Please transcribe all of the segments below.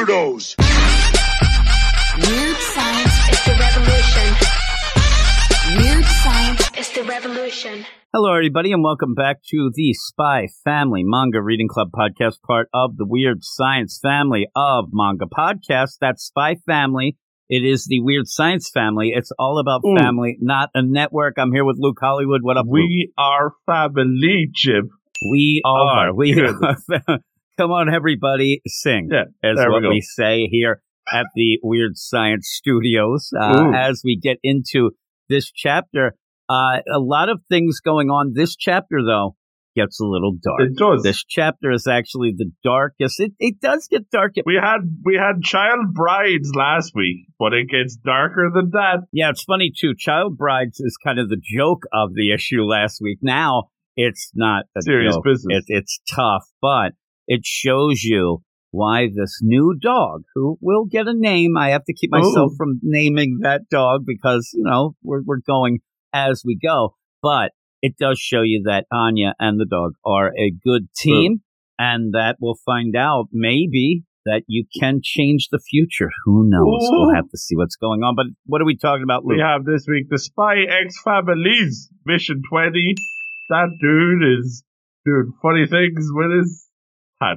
weirdos. Weird science is the revolution. Weird science is the revolution. Hello, everybody, and welcome back to the Spy Family Manga Reading Club podcast, part of the Weird Science family of manga podcasts. That's Spy Family. It is the Weird Science family. It's all about Ooh. family, not a network. I'm here with Luke Hollywood. What up, Luke? We are family, Jim. We Oh, are. my We are. Come on, everybody, sing. Yeah, is there we what we say here at the Weird Science Studios. Uh, as we get into this chapter, uh, a lot of things going on. This chapter, though, gets a little dark. It does. This chapter is actually the darkest. It, it does get dark. We had we had child brides last week, but it gets darker than that. yeah, it's funny too. Child brides is kind of the joke of the issue last week. Now it's not a Serious joke. business. It, it's tough, but it shows you why this new dog, who will get a name, I have to keep myself Ooh. from naming that dog because you know we're we're going as we go. But it does show you that Anya and the dog are a good team, and that we'll find out maybe that you can change the future. Who knows? Ooh. We'll have to see what's going on. But what are we talking about, Luke? We have this week the Spy X Families Mission Twenty. That dude is doing funny things with his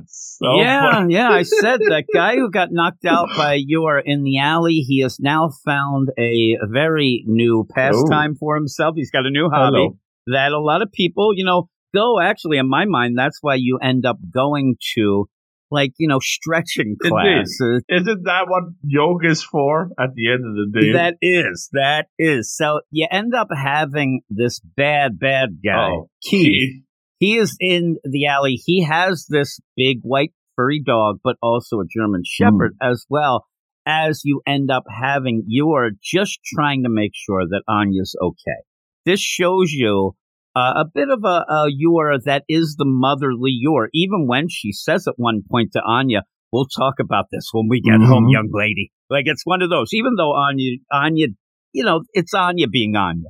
So yeah, funny. yeah. I said that guy who got knocked out by Yor in the alley. He has now found a very new pastime oh. for himself. He's got a new hobby Hello. that a lot of people, you know, go. Actually, in my mind, that's why you end up going to, like, you know, stretching classes. Isn't that what yoga is for at the end of the day? That is, that is. So you end up having this bad, bad guy, Oh, Keith. He is in the alley. He has this big white furry dog, but also a German Shepherd as well. As you end up having, you are just trying to make sure that Anya's okay. This shows you uh, a bit of a, a Yor that is the motherly Yor. Even when she says at one point to Anya, "We'll talk about this when we get home, Mhm. young lady." Like it's one of those. Even though Anya, Anya, you know, it's Anya being Anya.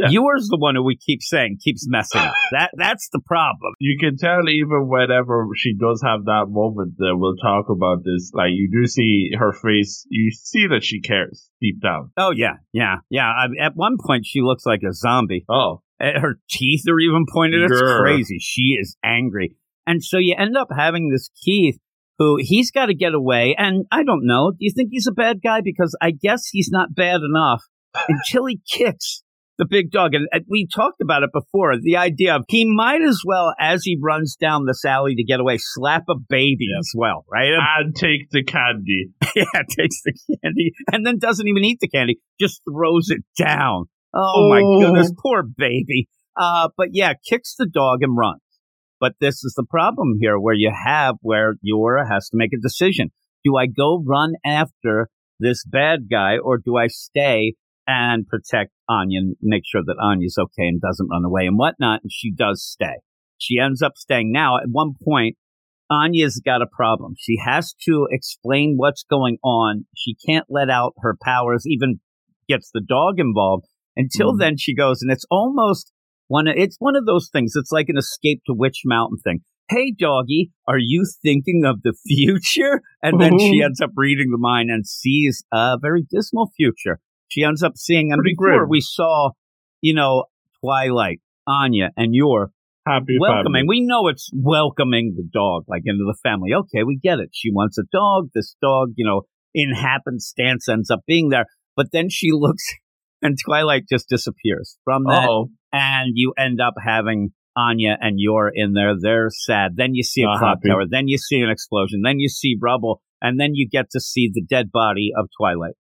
Yeah. Yor's the one who we keep saying keeps messing up. That that's the problem. you can tell even whenever she does have that moment that we'll talk about this, like you do see her face, you see that she cares deep down. Oh yeah, yeah, yeah. I, at one point, she looks like a zombie. Oh, Uh, Her teeth are even pointed. It's Grr. crazy. She is angry, and so you end up having this Keith, who he's got to get away. And I don't know. Do you think he's a bad guy? Because I guess he's not bad enough until he kicks the big dog. And, and we talked about it before. The idea of he might as well, as he runs down this alley to get away, slap a baby as well, right? and take the candy. yeah, takes the candy and then doesn't even eat the candy, just throws it down. Oh, my Oh. goodness, poor baby. Uh, but yeah, kicks the dog and runs. But this is the problem here where you have where Yora has to make a decision. Do I go run after this bad guy or do I stay and protect Anya and make sure that Anya's okay and doesn't run away and whatnot? And she does stay. She ends up staying. Now, at one point, Anya's got a problem. She has to explain what's going on. She can't let out her powers, even gets the dog involved. Until Mhm. then, she goes, and it's almost one. Of, it's one of those things. It's like an escape to Witch Mountain thing. Hey, doggy, are you thinking of the future? And then she ends up reading the mind and sees a very dismal future. She ends up seeing, and Pretty before grim. we saw, you know, Twilight, Anya, and Yor Happy welcoming. family. We know it's welcoming the dog like into the family. Okay, we get it. She wants a dog. This dog, you know, in happenstance ends up being there. But then she looks and Twilight just disappears from that. Oh, And you end up having Anya and Yor in there. They're sad. Then you see a Not clock happy. tower. Then you see an explosion. Then you see rubble. And then you get to see the dead body of Twilight.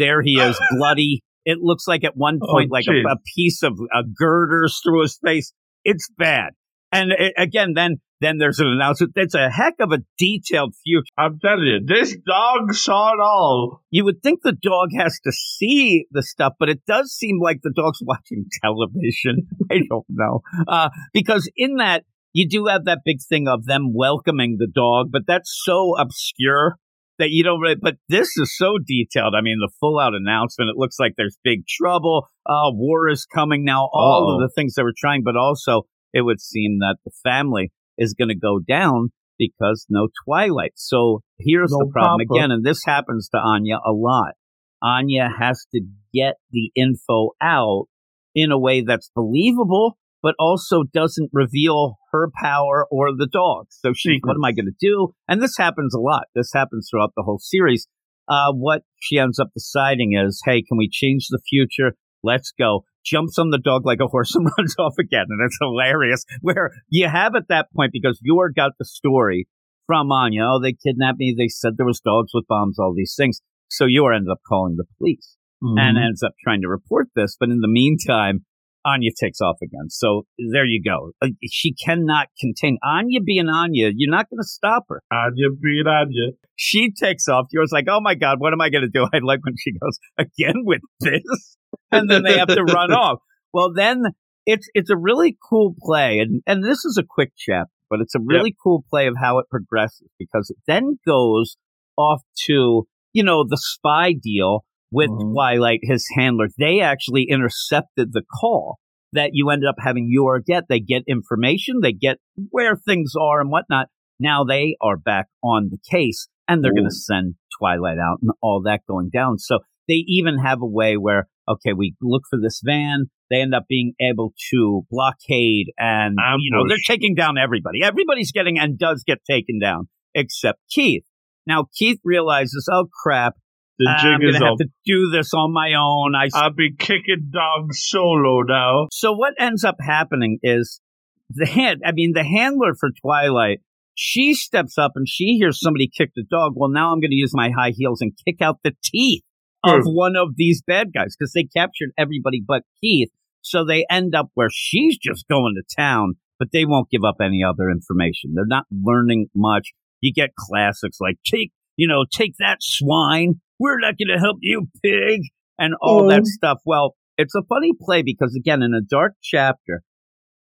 There he is, bloody. It looks like at one point, like a, a piece of a girders through his face. It's bad. And it, again, then then there's an announcement. It's a heck of a detailed future. I'm telling you, this dog saw it all. You would think the dog has to see the stuff, but it does seem like the dog's watching television. I don't know. Uh, because in that, you do have that big thing of them welcoming the dog, but that's so obscure that you don't really, but this is so detailed. I mean, the full out announcement, it looks like there's big trouble. Uh, war is coming now. All Uh-oh. of the things they were trying, but also it would seem that the family is going to go down because no Twilight. So here's No the problem Papa. again, and this happens to Anya a lot. Anya has to get the info out in a way that's believable, but also doesn't reveal her power or the dog. So she, what am I going to do? And this happens a lot. This happens throughout the whole series. Uh, what she ends up deciding is, hey, can we change the future? Let's go. Jumps on the dog like a horse and runs off again. And it's hilarious where you have at that point because you got the story from Anya. Oh, they kidnapped me. They said there was dogs with bombs, all these things. So Yor ended up calling the police Mm-hmm. and ends up trying to report this. But in the meantime, Anya takes off again. So there you go. Uh, She cannot contain Anya being Anya. You're not going to stop her. Anya beat Anya. She takes off. You're like, oh my God, what am I going to do? I like when she goes again with this. And then they have to run off. Well, then it's, it's a really cool play. And, and this is a quick chapter, but it's a really cool play of how it progresses because it then goes off to, you know, the spy deal with Mhm. Twilight, his handler. They actually intercepted the call that you ended up having your get. They get information, they get where things are and whatnot. Now they are back on the case and they're going to send Twilight out and all that going down. So they even have a way where, okay, we look for this van. They end up being able to blockade and, you know, they're taking down everybody. Everybody's getting and does get taken down except Keith. Now Keith realizes, oh crap, The I'm is going to have to do this on my own. I I'll be kicking dogs solo now. so what ends up happening is the hand, I mean, the handler for Twilight, she steps up and she hears somebody kick the dog. Well, now I'm going to use my high heels and kick out the teeth of Hmm. one of these bad guys because they captured everybody but Keith. So they end up where she's just going to town, but they won't give up any other information. They're not learning much. You get classics like take, you know, take that swine. We're not going to help you, pig, and all that Oh. stuff. Well, it's a funny play because again, in a dark chapter,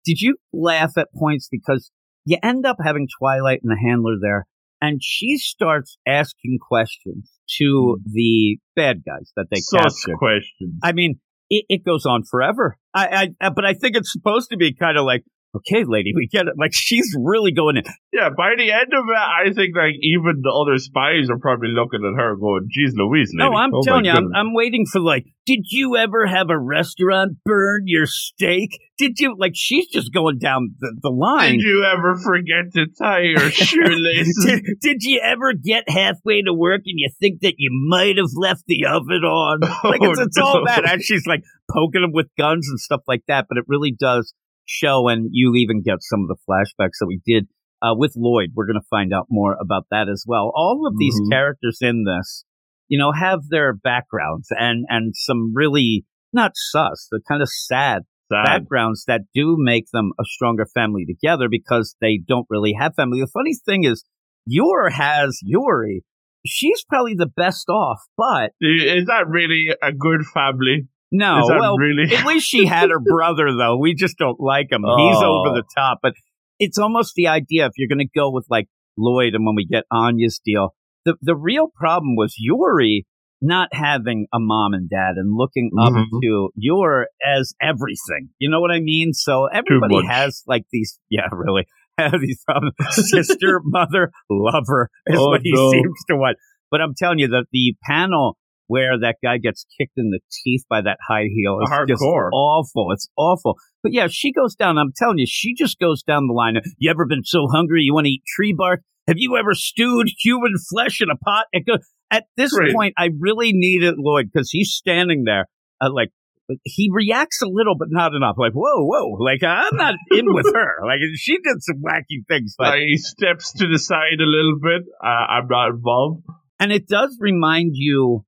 did you laugh at points because you end up having Twilight and the handler there, and she starts asking questions to the bad guys that they Sus captured. questions. I mean, it, it goes on forever. I, I, but I think it's supposed to be kind of like, okay, lady, we get it. Like she's really going in. Yeah, by the end of it, I think like even the other spies are probably looking at her going, "Geez, Louise, lady." No, I'm Oh, telling you, I'm. I'm waiting for like, did you ever have a restaurant burn your steak? Did you like? She's just going down the, the line. Did you ever forget to tie your shoelaces? did, did you ever get halfway to work and you think that you might have left the oven on? Like it's, Oh, it's all no. that. And she's like poking him with guns and stuff like that. But it really does show, and you even get some of the flashbacks that we did uh, with Lloyd. We're going to find out more about that as well. All of these Mhm. characters in this, you know, have their backgrounds and and some really not sus, the kind of sad Sad. backgrounds that do make them a stronger family together because they don't really have family. The funny thing is, Yor has Yuri. She's probably the best off, but Is that really a good family? No, well, really? at least she had her brother though. We just don't like him. He's Oh. over the top, but it's almost the idea if you're going to go with like Lloyd and when we get Anya's deal, the the real problem was Yuri not having a mom and dad and looking up Mhm. to Yor as everything. You know what I mean? So everybody has like these, yeah, really have these problems. Sister, mother, lover is Oh, what he no. seems to want. But I'm telling you that the panel where that guy gets kicked in the teeth by that high heel is just Hardcore. awful. It's awful. But yeah, she goes down. I'm telling you, she just goes down the line. You ever been so hungry you want to eat tree bark? Have you ever stewed human flesh in a pot? It at this Great. point, I really needed Lloyd because he's standing there, uh, like he reacts a little, but not enough. Like whoa, whoa, like I'm not in with her. Like she did some wacky things, but Like, he steps to the side a little bit. Uh, I'm not involved. And it does remind you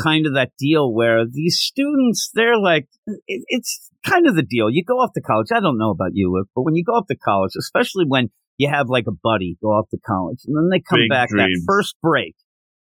kind of that deal where these students, they're like, it, it's kind of the deal. You go off to college. I don't know about you, Luke, but when you go off to college, especially when you have like a buddy go off to college and then they come Big back that first break,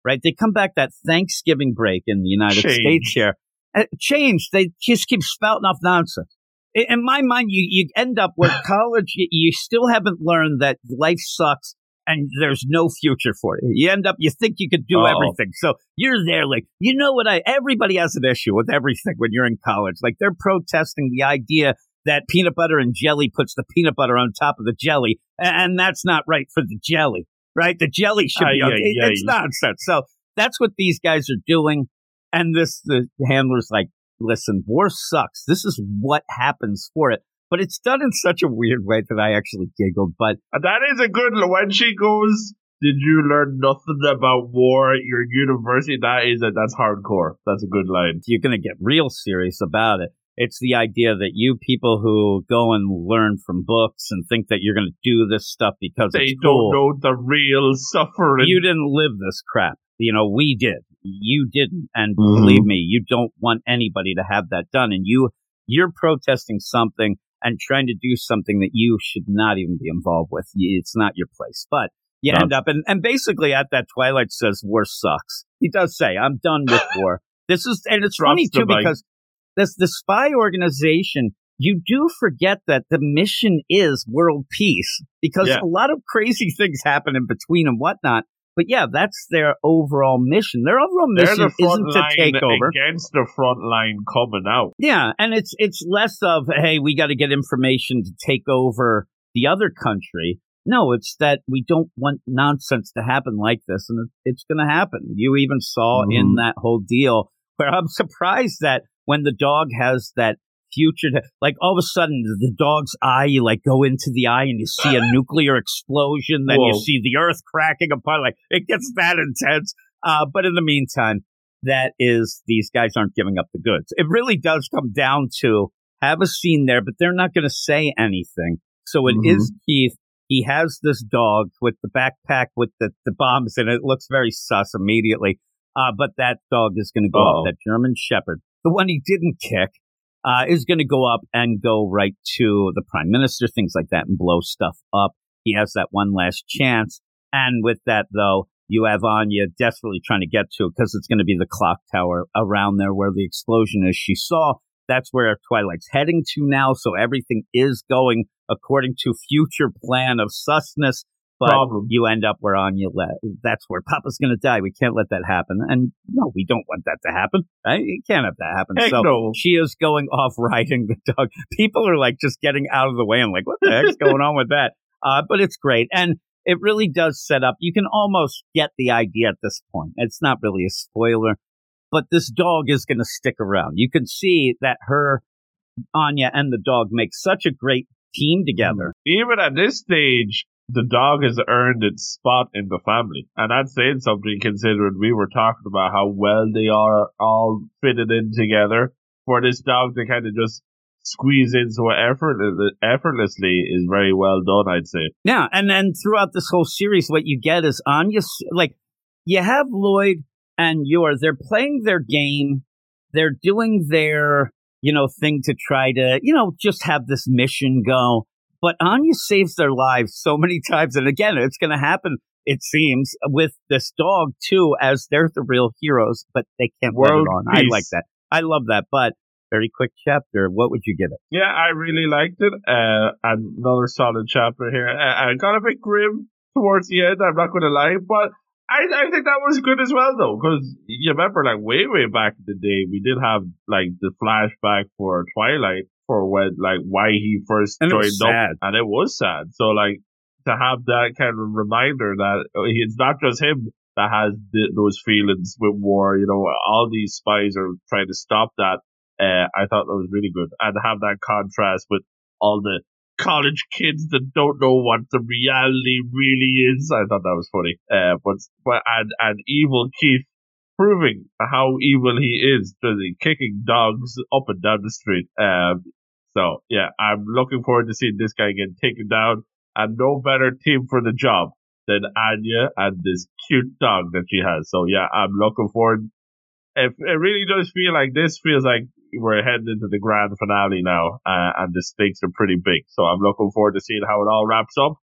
right? They come back that Thanksgiving break in the United Change. States here. Uh, change. They just keep spouting off nonsense. In in my mind, you, you end up where college, you, you still haven't learned that life sucks and there's no future for you. You end up, you think you could do Oh. everything. So you're there like, you know what I, everybody has an issue with everything when you're in college. Like they're protesting the idea that peanut butter and jelly puts the peanut butter on top of the jelly. And that's not right for the jelly. right? The jelly should be okay. aye, aye. It's nonsense. So that's what these guys are doing. And this, the handler's like, listen, war sucks. This is what happens for it. But it's done in such a weird way that I actually giggled. But that is a good when she goes. Did you learn nothing about war at your university? That is a that's hardcore. That's a good line. you're going to get real serious about it. It's the idea that you people who go and learn from books and think that you're going to do this stuff because They don't cool. know the real suffering. You didn't live this crap. You know, we did. You didn't. And Mhm. believe me, you don't want anybody to have that done. And you, you're protesting something and trying to do something that you should not even be involved with. It's not your place. But you No. end up, and, and basically at that Twilight says war sucks. He does say, I'm done with war. This is, and it's Drops funny too because this, the spy organization, you do forget that the mission is world peace because Yeah. a lot of crazy things happen in between and whatnot. But yeah, that's their overall mission. Their overall mission the isn't to take over. against the front line coming out. Yeah, and it's it's less of hey, we got to get information to take over the other country. No, it's that we don't want nonsense to happen like this, and it- it's going to happen. You even saw in Mhm. that whole deal where I'm surprised that when the dog has that future, like all of a sudden the dog's eye, you like go into the eye and you see a nuclear explosion, then you see the earth cracking apart. Like it gets that intense. Uh, but in the meantime, that is these guys aren't giving up the goods. It really does come down to have a scene there, but they're not going to say anything. So it is Mhm. Keith. He has this dog with the backpack with the, the bombs and it. Looks very sus immediately. Uh, but that dog is going to go Uh-oh. up, that German Shepherd, the one he didn't kick, uh, is going to go up and go right to the prime minister, things like that, and blow stuff up. He has that one last chance. And with that, though, you have Anya desperately trying to get to it because it's going to be the clock tower around there where the explosion is. She saw that's where Twilight's heading to now. So everything is going according to future plan of susness. But Problem. you end up where Anya let. That's where Papa's going to die. We can't let that happen. And no, we don't want that to happen. Right? You can't have that happen. Heck so no. she is going off riding the dog. People are like just getting out of the way and like, what the heck's going on with that? Uh, but it's great. And it really does set up. You can almost get the idea at this point. It's not really a spoiler, but this dog is going to stick around. You can see that her, Anya and the dog make such a great team together. Even at this stage, the dog has earned its spot in the family. And that's saying something considering we were talking about how well they are all fitted in together. For this dog to kind of just squeeze in so effort, effortlessly is very well done, I'd say. Yeah, and then throughout this whole series, what you get is Anya, like, you have Lloyd and Yor, they're playing their game, they're doing their, you know, thing to try to, you know, just have this mission go. But Anya saves their lives so many times, and again, it's going to happen. It seems with this dog too, as they're the real heroes, but they can't let it World on. I like that. I love that. But very quick chapter. What would you give it? Yeah, I really liked it. Uh, another solid chapter here. Uh, I got a bit grim towards the end. I'm not going to lie, but I, I think that was good as well, though, because you remember, like way, way back in the day, we did have like the flashback for Twilight for when, like, why he first And joined up, sad. and it was sad. So, like, to have that kind of reminder that it's not just him that has th- those feelings with war. You know, all these spies are trying to stop that. Uh, I thought that was really good, and to have that contrast with all the college kids that don't know what the reality really is. I thought that was funny. Uh, but but and and evil Keith proving how evil he is, really kicking dogs up and down the street. Um, so yeah, I'm looking forward to seeing this guy get taken down, and no better team for the job than Anya and this cute dog that she has. So yeah, I'm looking forward. It, it really does feel like this feels like we're heading into the grand finale now, uh, and the stakes are pretty big. So I'm looking forward to seeing how it all wraps up.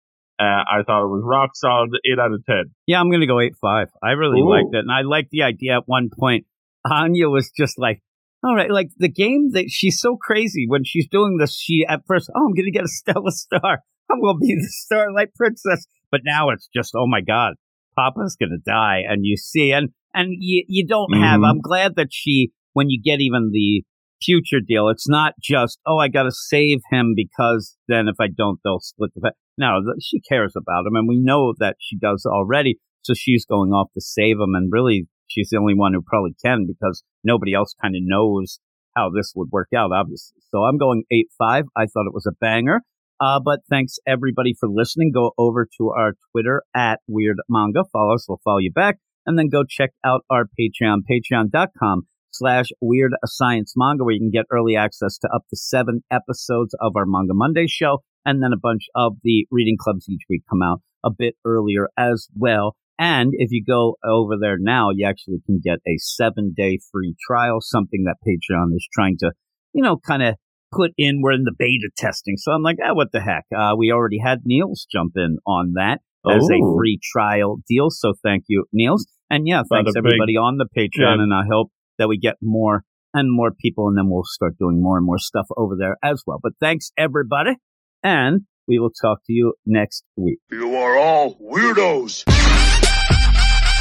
Uh, I thought it was rock solid, eight out of ten. Yeah, I'm going to go 8 5. I really Ooh. liked it. And I liked the idea at one point. Anya was just like, all right, like the game that she's so crazy when she's doing this. She at first, oh, I'm going to get a Stella Star. I'm going to be the Starlight Princess. But now it's just, oh my God, Papa's going to die. And you see, and, and you, you don't have, Mhm. I'm glad that she, when you get even the future deal. It's not just, oh, I got to save him because then if I don't, they'll split the pay. No, she cares about him, and we know that she does already. So she's going off to save him, and really, she's the only one who probably can because nobody else kind of knows how this would work out, obviously. So I'm going 8 5. I thought it was a banger. Uh, but thanks everybody for listening. Go over to our Twitter at Weird Manga. Follow us. We'll follow you back. And then go check out our Patreon, patreon.com slash weird science manga, where you can get early access to up to seven episodes of our Manga Monday show. And then a bunch of the reading clubs each week come out a bit earlier as well. And if you go over there now, you actually can get a seven day free trial, something that Patreon is trying to, you know, kind of put in. We're in the beta testing. So I'm like, ah, what the heck? Uh, we already had Niels jump in on that as a free trial deal. So thank you, Niels. And yeah, Bada thanks bing. everybody on the Patreon. Yeah. And I hope that we get more and more people and then we'll start doing more and more stuff over there as well. But thanks everybody. And we will talk to you next week. You are all weirdos.